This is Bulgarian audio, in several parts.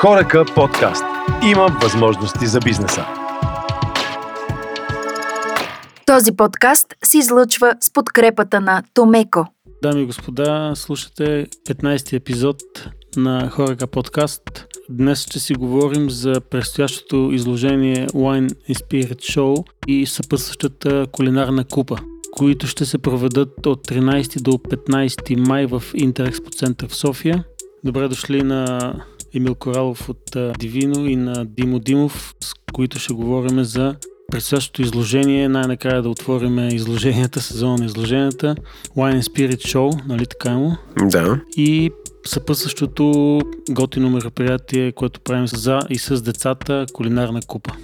Хорека подкаст. Има възможности за бизнеса. Този подкаст се излъчва с подкрепата на Томеко. Дами и господа, слушате 15-ти епизод на Хорека подкаст. Днес ще си говорим за предстоящото изложение Wine and Spirit Show и съпътстващата кулинарна купа, които ще се проведат от 13 до 15 май в Интерекспо център в София. Добре дошли на Емил Коралов от Дивино и на Димо Димов, с които ще говорим за предстоящото изложение. Най-накрая да отворим изложенията, сезона на изложенията. Wine and Spirit Show, нали така му? Да. И съпътстващото готино мероприятие, което правим за и с децата, кулинарна купа.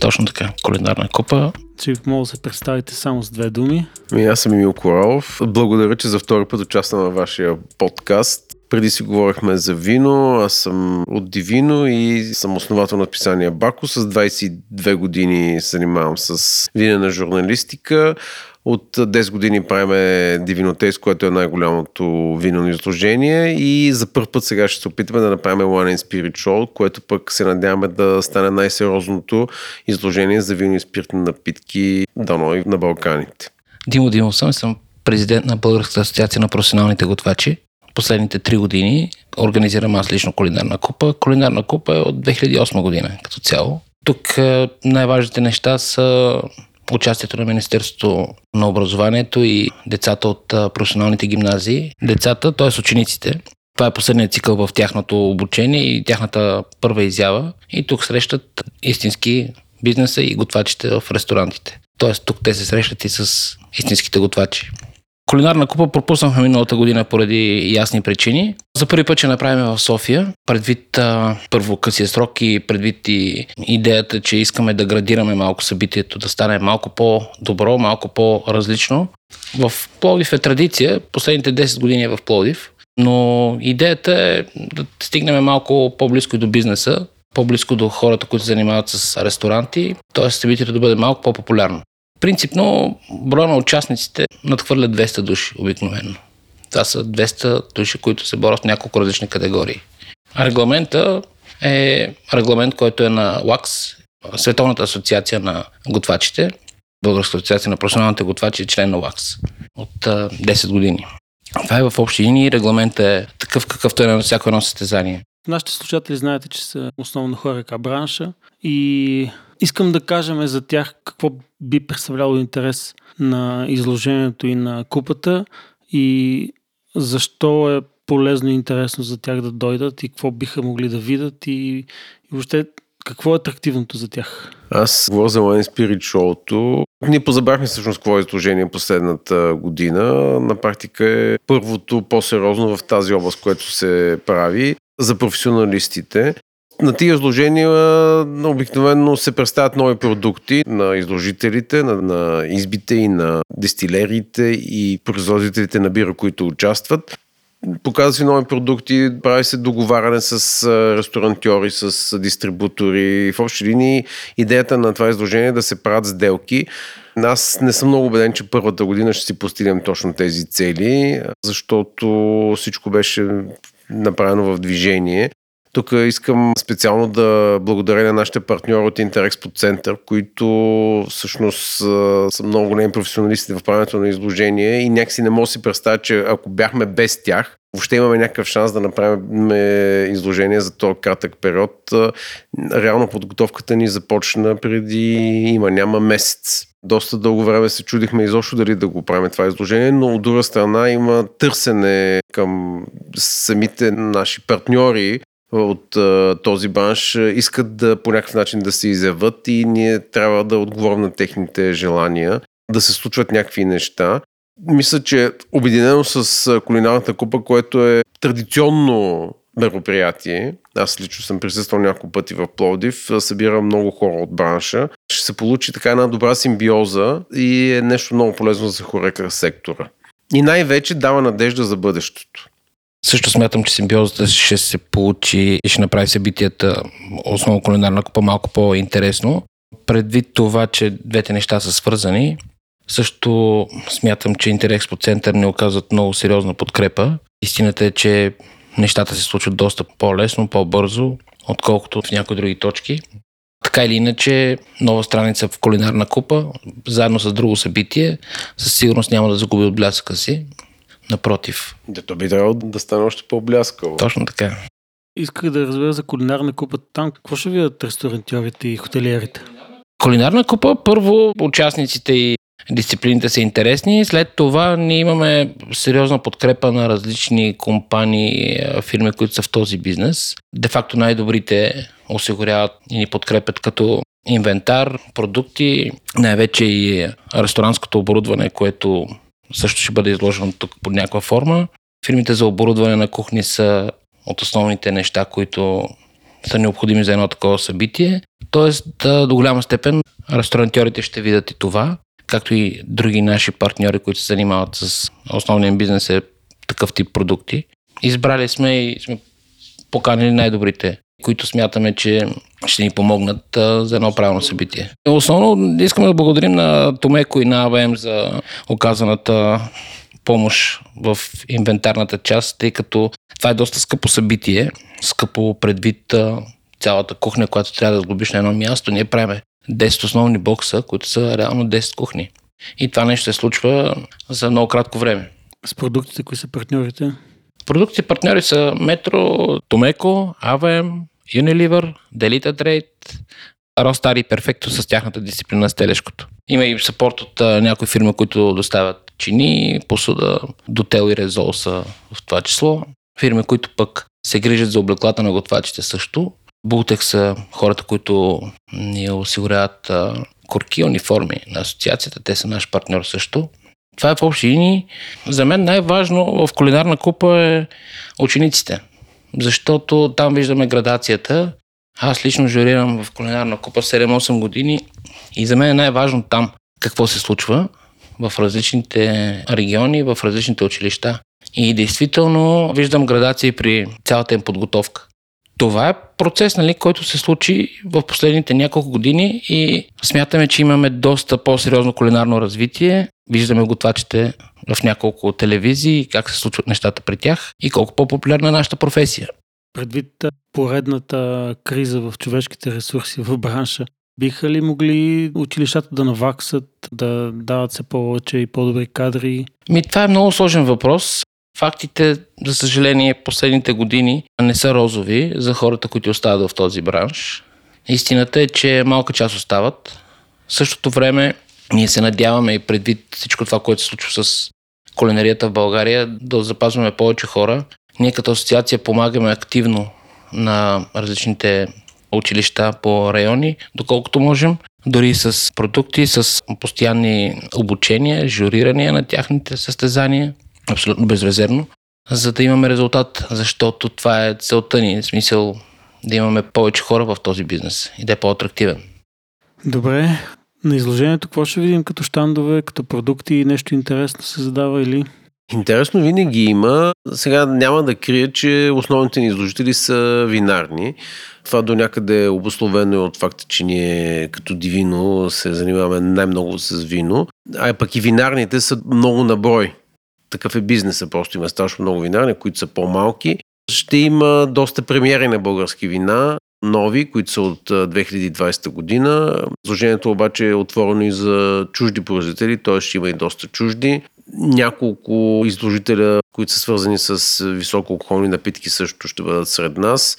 Точно така, кулинарна купа. Че мога да се представите само с две думи. Ми, аз съм Емил Коралов. Благодаря, че за втори път участвам във вашия подкаст. Преди си говорихме за вино, аз съм от Дивино и съм основател на писания Бако. С 22 години се занимавам с винена журналистика. От 10 години правиме Дивинотейс, което е най-голямото вино изложение и за първ път сега ще се опитаме да направим One and Spirit Show, което пък се надяваме да стане най-сериозното изложение за вино и спиртни напитки дано и на Балканите. Димо Димов съм, съм президент на Българската асоциация на професионалните готвачи. Последните три години организирам аз лично кулинарна купа. Кулинарна купа е от 2008 година като цяло. Тук най-важните неща са участието на Министерството на образованието и децата от професионалните гимназии. Децата, т.е. учениците, това е последният цикъл в тяхното обучение и тяхната първа изява. И тук срещат истински бизнеса и готвачите в ресторантите. Тоест тук те се срещат и с истинските готвачи. Кулинарна купа пропуснахме миналата година поради ясни причини. За първи път ще направим в София, предвид а, първо късия срок и предвид и идеята, че искаме да градираме малко събитието, да стане малко по-добро, малко по-различно. В Пловдив е традиция, последните 10 години е в Пловдив, но идеята е да стигнем малко по-близко до бизнеса, по-близко до хората, които се занимават с ресторанти, т.е. събитието да бъде малко по-популярно. Принципно броя на участниците надхвърля 200 души обикновено. Това са 200 души, които се борят в няколко различни категории. Регламента е регламент, който е на ЛАКС, Световната асоциация на готвачите, Българска асоциация на професионалните готвачи, член на ЛАКС от 10 години. Това е в общи линии. Регламент е такъв, какъвто е на всяко едно състезание. Нашите слушатели знаете, че са основно хора бранша и искам да кажем за тях какво би представляло интерес на изложението и на купата и защо е полезно и интересно за тях да дойдат и какво биха могли да видят и, и въобще какво е атрактивното за тях? Аз говоря за Line Spirit Show-то. Ние позабрахме всъщност какво е изложение последната година. На практика е първото по-сериозно в тази област, което се прави за професионалистите. На тия изложения обикновено се представят нови продукти на изложителите, на, на избите и на дестилериите и производителите на бира, които участват. Показва си нови продукти, прави се договаряне с ресторантьори, с дистрибутори. В общи линии идеята на това изложение е да се правят сделки. Аз не съм много убеден, че първата година ще си постигнем точно тези цели, защото всичко беше направено в движение. Тук искам специално да благодаря на нашите партньори от Интерекспо Център, които всъщност са много големи професионалисти в правенето на изложение и някакси не мога да си представя, че ако бяхме без тях, въобще имаме някакъв шанс да направим изложение за този кратък период. Реално подготовката ни започна преди има няма месец. Доста дълго време се чудихме изобщо дали да го правим това изложение, но от друга страна има търсене към самите наши партньори, от този бранш искат да по някакъв начин да се изяват и ние трябва да отговорим на техните желания, да се случват някакви неща. Мисля, че обединено с кулинарната купа, което е традиционно мероприятие, аз лично съм присъствал няколко пъти в Пловдив, събира много хора от бранша. Ще се получи така една добра симбиоза и е нещо много полезно за хорека сектора. И най-вече дава надежда за бъдещето. Също смятам, че симбиозата ще се получи и ще направи събитията, основно кулинарна купа, малко по-интересно. Предвид това, че двете неща са свързани, също смятам, че Интерекспо Център не оказват много сериозна подкрепа. Истината е, че нещата се случват доста по-лесно, по-бързо отколкото в някои други точки. Така или иначе, нова страница в кулинарна купа, заедно с друго събитие, със сигурност няма да загуби от блясъка си. Напротив. Да, то би трябвало да стане още по-бляскаво. Точно така. Исках да разбера за кулинарна купа. Там какво ще видят ресторантьорите и хотелиерите? Кулинарна купа, първо участниците и дисциплините са интересни. След това ние имаме сериозна подкрепа на различни компании, фирми, които са в този бизнес. Де факто най-добрите осигуряват и ни подкрепят като инвентар, продукти, най-вече и ресторантското оборудване, което също ще бъде изложено тук под някаква форма. Фирмите за оборудване на кухни са от основните неща, които са необходими за едно такова събитие. Тоест, да, до голяма степен ресторантьорите ще видят и това, както и други наши партньори, които се занимават с основния бизнес е такъв тип продукти. Избрали сме и сме поканили най-добрите, които смятаме, че ще ни помогнат а, за едно правилно събитие. Основно искаме да благодарим на Томеко и на АВМ за оказаната помощ в инвентарната част, тъй като това е доста скъпо събитие, скъпо предвид а, цялата кухня, която трябва да сглобиш на едно място. Ние правиме 10 основни бокса, които са реално 10 кухни. И това нещо се случва за много кратко време. С продуктите, кои са партньорите? Продукти партньори са Метро, Томеко, АВМ, Unilever, Delita Trade, Ростар и Перфекто с тяхната дисциплина с телешкото. Има и сапорт от а, някои фирми, които доставят чини, посуда, Дотел и Резол са в това число. Фирми, които пък се грижат за облеклата на готвачите също. Бултек са хората, които ни осигуряват а, корки, униформи на асоциацията. Те са наш партньор също. Това е в общи линии. За мен най-важно в кулинарна купа е учениците, защото там виждаме градацията. Аз лично журирам в кулинарна купа 7-8 години и за мен е най-важно там какво се случва в различните региони, в различните училища. И действително виждам градации при цялата им подготовка. Това е процес, нали, който се случи в последните няколко години и смятаме, че имаме доста по-сериозно кулинарно развитие. Виждаме готвачите в няколко телевизии, как се случват нещата при тях и колко по-популярна е нашата професия. Предвид поредната криза в човешките ресурси в бранша, биха ли могли училищата да наваксат, да дават се повече и по-добри кадри? Ми, това е много сложен въпрос. Фактите, за съжаление, последните години не са розови за хората, които остават в този бранш. Истината е, че малка част остават. В същото време ние се надяваме и предвид всичко това, което се случва с кулинарията в България, да запазваме повече хора. Ние като асоциация помагаме активно на различните училища по райони, доколкото можем, дори с продукти, с постоянни обучения, журирания на тяхните състезания, абсолютно безрезервно, за да имаме резултат, защото това е целта ни, в смисъл да имаме повече хора в този бизнес и да е по-атрактивен. Добре, на изложението какво ще видим като щандове, като продукти и нещо интересно се задава или? Интересно винаги има. Сега няма да крия, че основните ни изложители са винарни. Това до някъде е обословено от факта, че ние като Дивино се занимаваме най-много с вино. А пък и винарните са много наброй. Такъв е бизнеса, просто има страшно много винарни, които са по-малки. Ще има доста премиери на български вина, нови, които са от 2020 година. Изложението обаче е отворено и за чужди производители, т.е. ще има и доста чужди. Няколко изложителя, които са свързани с високо алкохолни напитки също ще бъдат сред нас.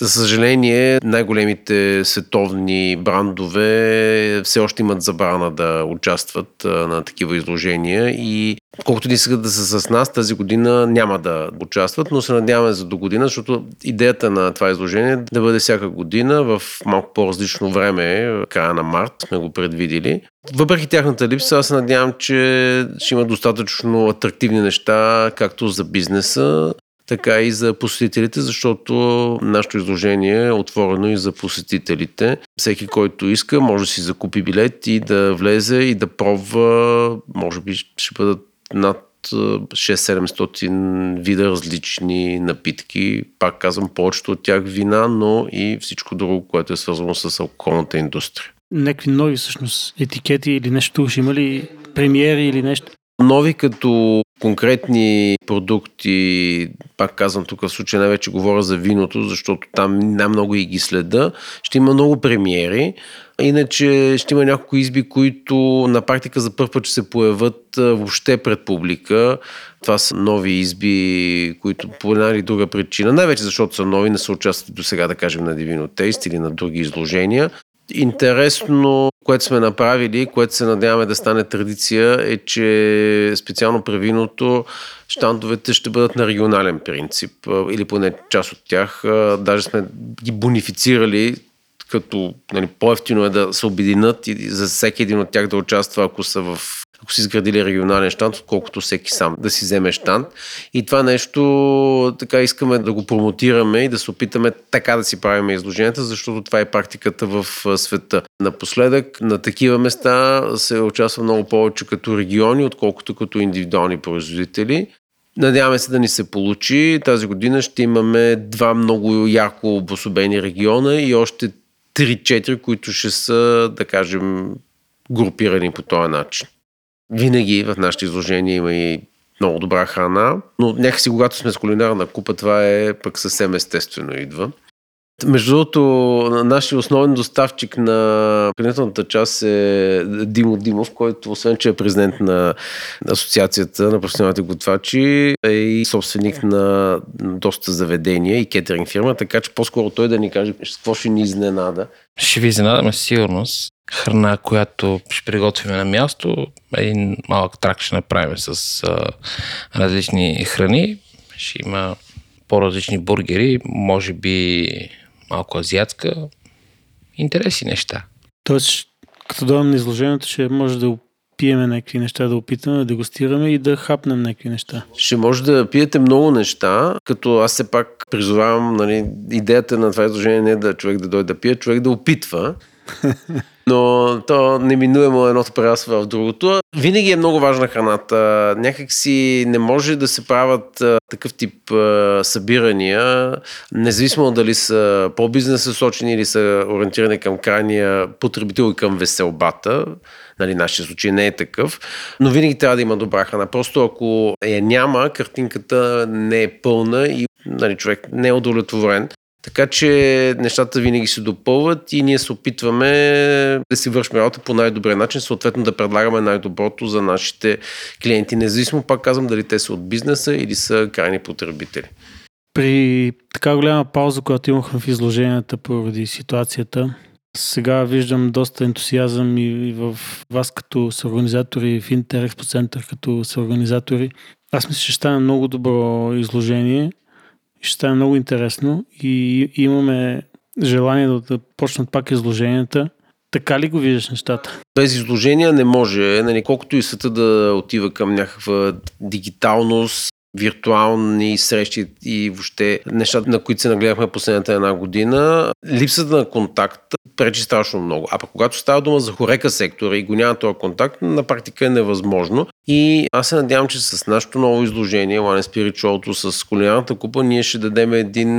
За съжаление, най-големите световни брандове все още имат забрана да участват на такива изложения и колкото ни искат да са с нас, тази година няма да участват, но се надяваме за до година, защото идеята на това изложение е да бъде всяка година в малко по-различно време, края на март сме го предвидили. Въпреки тяхната липса, аз се надявам, че ще има достатъчно атрактивни неща, както за бизнеса, така и за посетителите, защото нашето изложение е отворено и за посетителите. Всеки, който иска, може да си закупи билет и да влезе и да пробва, може би ще бъдат над 6-700 вида различни напитки. Пак казвам, повечето от тях вина, но и всичко друго, което е свързано с алкохолната индустрия. Някакви нови всъщност етикети или нещо, ще има ли премиери или нещо? Нови като конкретни продукти, пак казвам тук в случая най-вече говоря за виното, защото там най-много и ги следа. Ще има много премиери. Иначе ще има няколко изби, които на практика за първ път ще се появят въобще пред публика. Това са нови изби, които по една или друга причина, най-вече защото са нови, не са участвали до сега, да кажем, на Divino Taste или на други изложения. Интересно, което сме направили, което се надяваме да стане традиция, е, че специално при виното щандовете ще бъдат на регионален принцип, или поне част от тях. Даже сме ги бонифицирали, като нали, по-ефтино е да се обединят и за всеки един от тях да участва, ако са в ако си изградили регионален штант, отколкото всеки сам да си вземе штант. И това нещо така искаме да го промотираме и да се опитаме така да си правим изложенията, защото това е практиката в света. Напоследък на такива места се участва много повече като региони, отколкото като индивидуални производители. Надяваме се да ни се получи. Тази година ще имаме два много ярко обособени региона и още 3-4, които ще са, да кажем, групирани по този начин. Винаги в нашите изложения има и много добра храна, но някакси когато сме с кулинарна купа, това е пък съвсем естествено идва. Между другото, нашия основен доставчик на хранителната част е Димо Димов, който освен, че е президент на Асоциацията на професионалните готвачи, е и собственик на доста заведения и кетеринг фирма, така че по-скоро той да ни каже какво ще ни изненада. Ще ви изненадаме сигурност. Храна, която ще приготвим на място, един малък трак ще направим с а, различни храни. Ще има по-различни бургери, може би малко азиатска. Интересни неща. Тоест, като дойдем на изложението, ще може да пиеме някакви неща, да опитаме, да дегустираме и да хапнем някакви неща. Ще може да пиете много неща, като аз все пак призовавам, нали, идеята на това изложение не е да човек да дойде да пие, човек да опитва. Но то неминуемо едното прерасва в другото. Винаги е много важна храната. Някак си не може да се правят такъв тип събирания, независимо дали са по-бизнес сочени или са ориентирани към крайния потребител и към веселбата. Нали, нашия случай не е такъв, но винаги трябва да има добра храна. Просто ако я няма, картинката не е пълна и нали, човек не е удовлетворен. Така че нещата винаги се допълват и ние се опитваме да си вършим работа по най-добрия начин, съответно да предлагаме най-доброто за нашите клиенти, независимо, пак казвам, дали те са от бизнеса или са крайни потребители. При така голяма пауза, която имахме в изложенията поради ситуацията, сега виждам доста ентусиазъм и в вас като съорганизатори, в Интерекспо център като съорганизатори. Аз мисля, че ще стане много добро изложение ще стане много интересно и имаме желание да, да почнат пак изложенията. Така ли го виждаш нещата? Без изложения не може. Нали, колкото и света да отива към някаква дигиталност, виртуални срещи и въобще нещата, на които се нагледахме последната една година, липсата на контакт пречи страшно много. А пък когато става дума за хорека сектора и го няма този контакт, на практика е невъзможно. И аз се надявам, че с нашето ново изложение, Spirit Show, с кулинарната купа, ние ще дадем един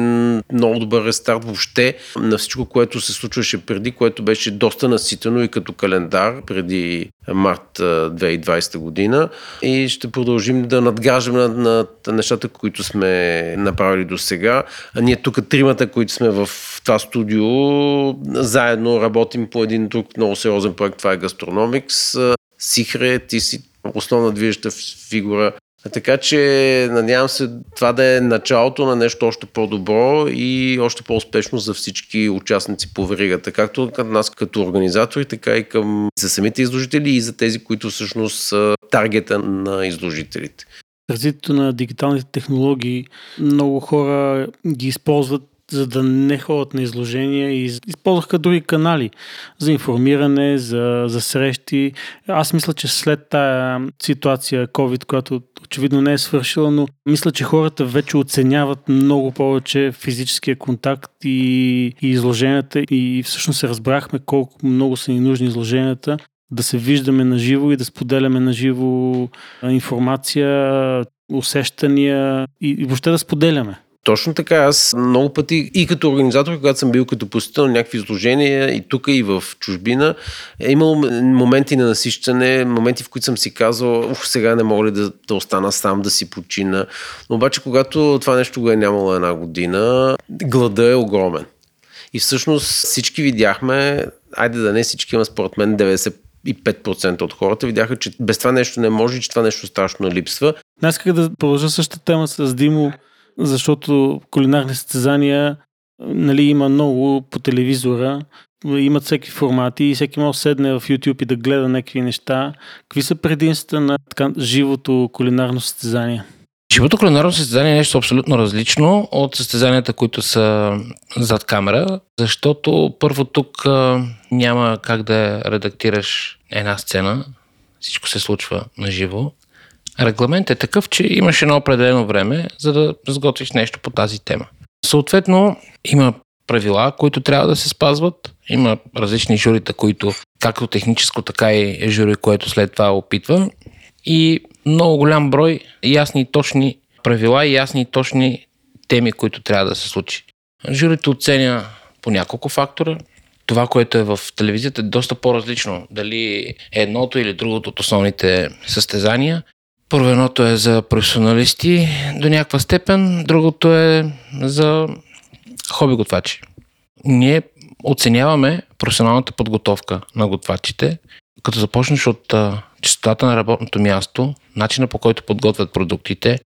много добър рестарт въобще на всичко, което се случваше преди, което беше доста наситено и като календар преди март 2020 година. И ще продължим да надграждаме на, на нещата, които сме направили до сега. А ние тук тримата, които сме в това студио, заедно работим по един друг много сериозен проект. Това е Gastronomics. Сихре, ти си основна движеща фигура. Така че надявам се това да е началото на нещо още по-добро и още по-успешно за всички участници по веригата, както към нас като организатори, така и към за самите изложители и за тези, които всъщност са таргета на изложителите. Развитието на дигиталните технологии. Много хора ги използват за да не ходят на изложения и използваха други канали за информиране, за, за срещи. Аз мисля, че след тая ситуация COVID, която очевидно не е свършила, но мисля, че хората вече оценяват много повече физическия контакт и, и изложенията. И всъщност се разбрахме колко много са ни нужни изложенията да се виждаме на живо и да споделяме на живо информация, усещания и, и въобще да споделяме. Точно така. Аз много пъти и като организатор, когато съм бил като посетител на някакви изложения и тук и в чужбина, е имало моменти на насищане, моменти в които съм си казал, ух, сега не мога ли да, да остана сам, да си почина. Но обаче, когато това нещо го е нямало една година, глада е огромен. И всъщност всички видяхме, айде да не всички, ама според мен 95% от хората видяха, че без това нещо не може, че това нещо страшно липсва. Аз да продължа същата тема с Димо, защото кулинарни състезания нали, има много по телевизора, имат всеки формати и всеки може да седне в YouTube и да гледа някакви неща. Какви са предимствата на така, живото кулинарно състезание? Живото кулинарно състезание е нещо абсолютно различно от състезанията, които са зад камера, защото първо тук няма как да редактираш една сцена. Всичко се случва на живо. Регламент е такъв, че имаш едно определено време, за да сготвиш нещо по тази тема. Съответно, има правила, които трябва да се спазват. Има различни журита, които както техническо, така и жури, което след това опитва. И много голям брой ясни и точни правила и ясни и точни теми, които трябва да се случи. Журито оценя по няколко фактора. Това, което е в телевизията, е доста по-различно. Дали е едното или другото от основните състезания. Първо едното е за професионалисти до някаква степен, другото е за хоби готвачи. Ние оценяваме професионалната подготовка на готвачите, като започнеш от чистотата на работното място, начина по който подготвят продуктите,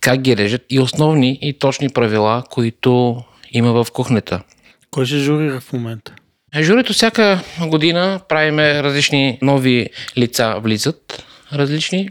как ги режат и основни и точни правила, които има в кухнята. Кой ще журира в момента? Журито всяка година правиме различни нови лица влизат, различни.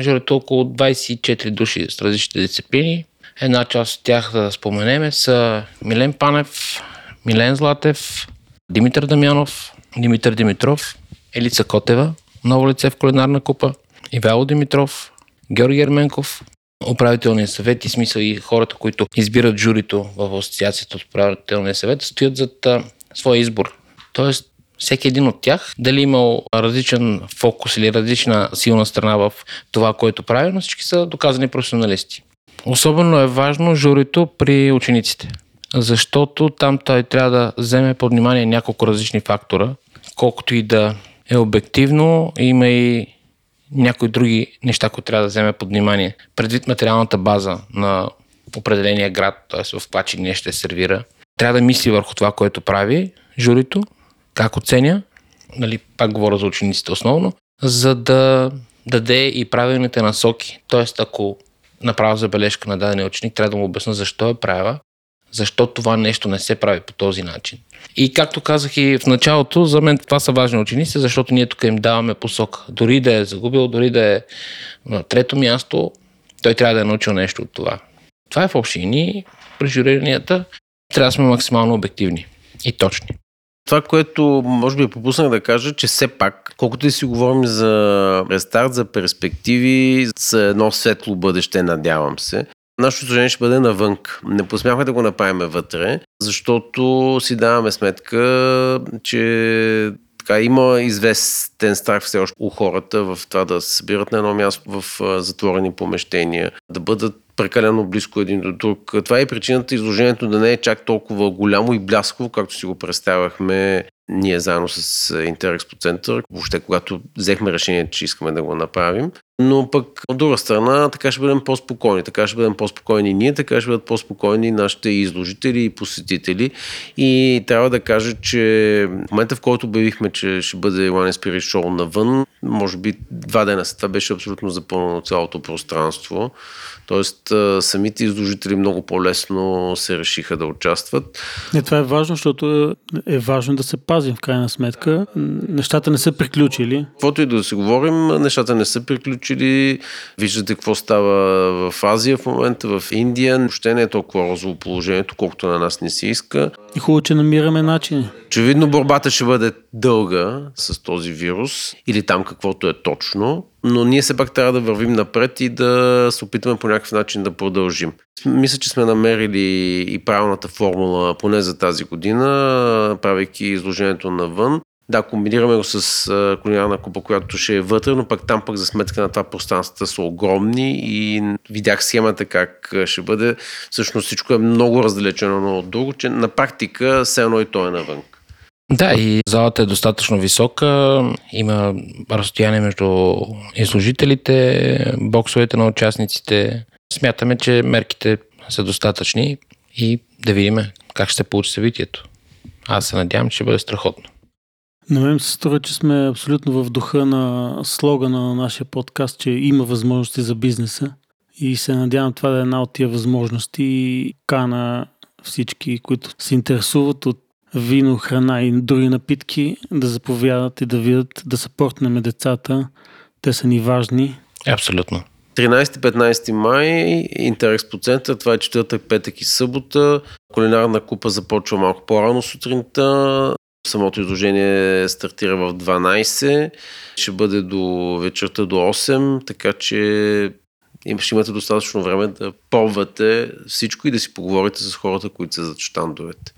Журито около 24 души с различните дисциплини. Една част от тях да споменеме са Милен Панев, Милен Златев, Димитър Дамянов, Димитър Димитров, Елица Котева, ново лице в кулинарна купа, Ивайло Димитров, Георги Ерменков, управителния съвет и смисъл и хората, които избират журито в асоциацията от управителния съвет, стоят зад а, своя избор. Тоест, всеки един от тях, дали имал различен фокус или различна силна страна в това, което прави, но всички са доказани професионалисти. Особено е важно журито при учениците, защото там той трябва да вземе под внимание няколко различни фактора, колкото и да е обективно, има и някои други неща, които трябва да вземе под внимание. Предвид материалната база на определения град, т.е. в каква чиния ще сервира, трябва да мисли върху това, което прави журито, как оценя, нали, пак говоря за учениците основно, за да даде и правилните насоки. Тоест, ако направя забележка на дадения ученик, трябва да му обясня защо е правила, защо това нещо не се прави по този начин. И както казах и в началото, за мен това са важни ученици, защото ние тук им даваме посока. Дори да е загубил, дори да е на трето място, той трябва да е научил нещо от това. Това е в общини. При журиранията трябва да сме максимално обективни и точни. Това, което може би пропуснах да кажа, че все пак, колкото и си говорим за рестарт, за перспективи, за едно светло бъдеще, надявам се, Нашето служение ще бъде навън. Не посмяхме да го направим вътре, защото си даваме сметка, че така, има известен страх все още у хората в това да се събират на едно място в затворени помещения, да бъдат прекалено близко един до друг. Това е причината изложението да не е чак толкова голямо и блясково, както си го представяхме ние заедно с Интерекспо Център, въобще когато взехме решение, че искаме да го направим. Но пък от друга страна, така ще бъдем по-спокойни. Така ще бъдем по-спокойни ние, така ще бъдат по-спокойни нашите изложители и посетители. И трябва да кажа, че в момента, в който обявихме, че ще бъде One Spirit Show навън, може би два дена след това беше абсолютно запълнено цялото пространство. Тоест, самите изложители много по-лесно се решиха да участват. Не, това е важно, защото е важно да се пазим в крайна сметка. Нещата не са приключили. Каквото и да се говорим, нещата не са приключили. Виждате какво става в Азия в момента, в Индия. Въобще не е толкова розово положението, колкото на нас не се иска. И хубаво, че намираме начини. Очевидно борбата ще бъде дълга с този вирус или там каквото е точно, но ние все пак трябва да вървим напред и да се опитаме по някакъв начин да продължим. Мисля, че сме намерили и правилната формула, поне за тази година, правейки изложението навън. Да, комбинираме го с а, кулинарна купа, която ще е вътре, но пък там пък за сметка на това пространствата са огромни и видях схемата как ще бъде. Всъщност всичко е много раздалечено от друго, че на практика все едно и то е навън. Да, и залата е достатъчно висока, има разстояние между изложителите, боксовете на участниците. Смятаме, че мерките са достатъчни и да видим как ще получи събитието. Аз се надявам, че ще бъде страхотно. На мен се струва, че сме абсолютно в духа на слогана на нашия подкаст, че има възможности за бизнеса. И се надявам това да е една от тия възможности и кана всички, които се интересуват от вино, храна и други напитки, да заповядат и да видят, да съпортнем децата. Те са ни важни. Абсолютно. 13-15 май Интерекспо център, това е четвъртък, петък и събота. Кулинарна купа започва малко по-рано сутринта. Самото изложение стартира в 12, ще бъде до вечерта до 8, така че ще имате достатъчно време да пробвате всичко и да си поговорите с хората, които са зад штандовете.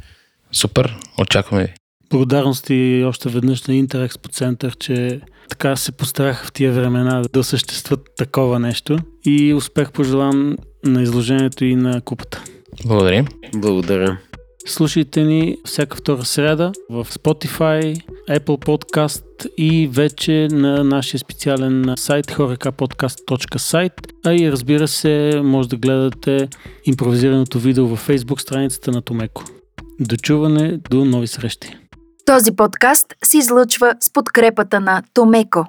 Супер, очакваме ви. Благодарности още веднъж на Интерекспо център, че така се постараха в тия времена да съществуват такова нещо и успех пожелавам на изложението и на купата. Благодарим. Благодаря. Слушайте ни всяка втора среда в Spotify, Apple Podcast и вече на нашия специален сайт horekapodcast.site, а и разбира се, може да гледате импровизираното видео във Facebook страницата на Томеко. До чуване, до нови срещи! Този подкаст се излъчва с подкрепата на Томеко.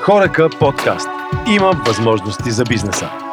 Хорека подкаст. Има възможности за бизнеса.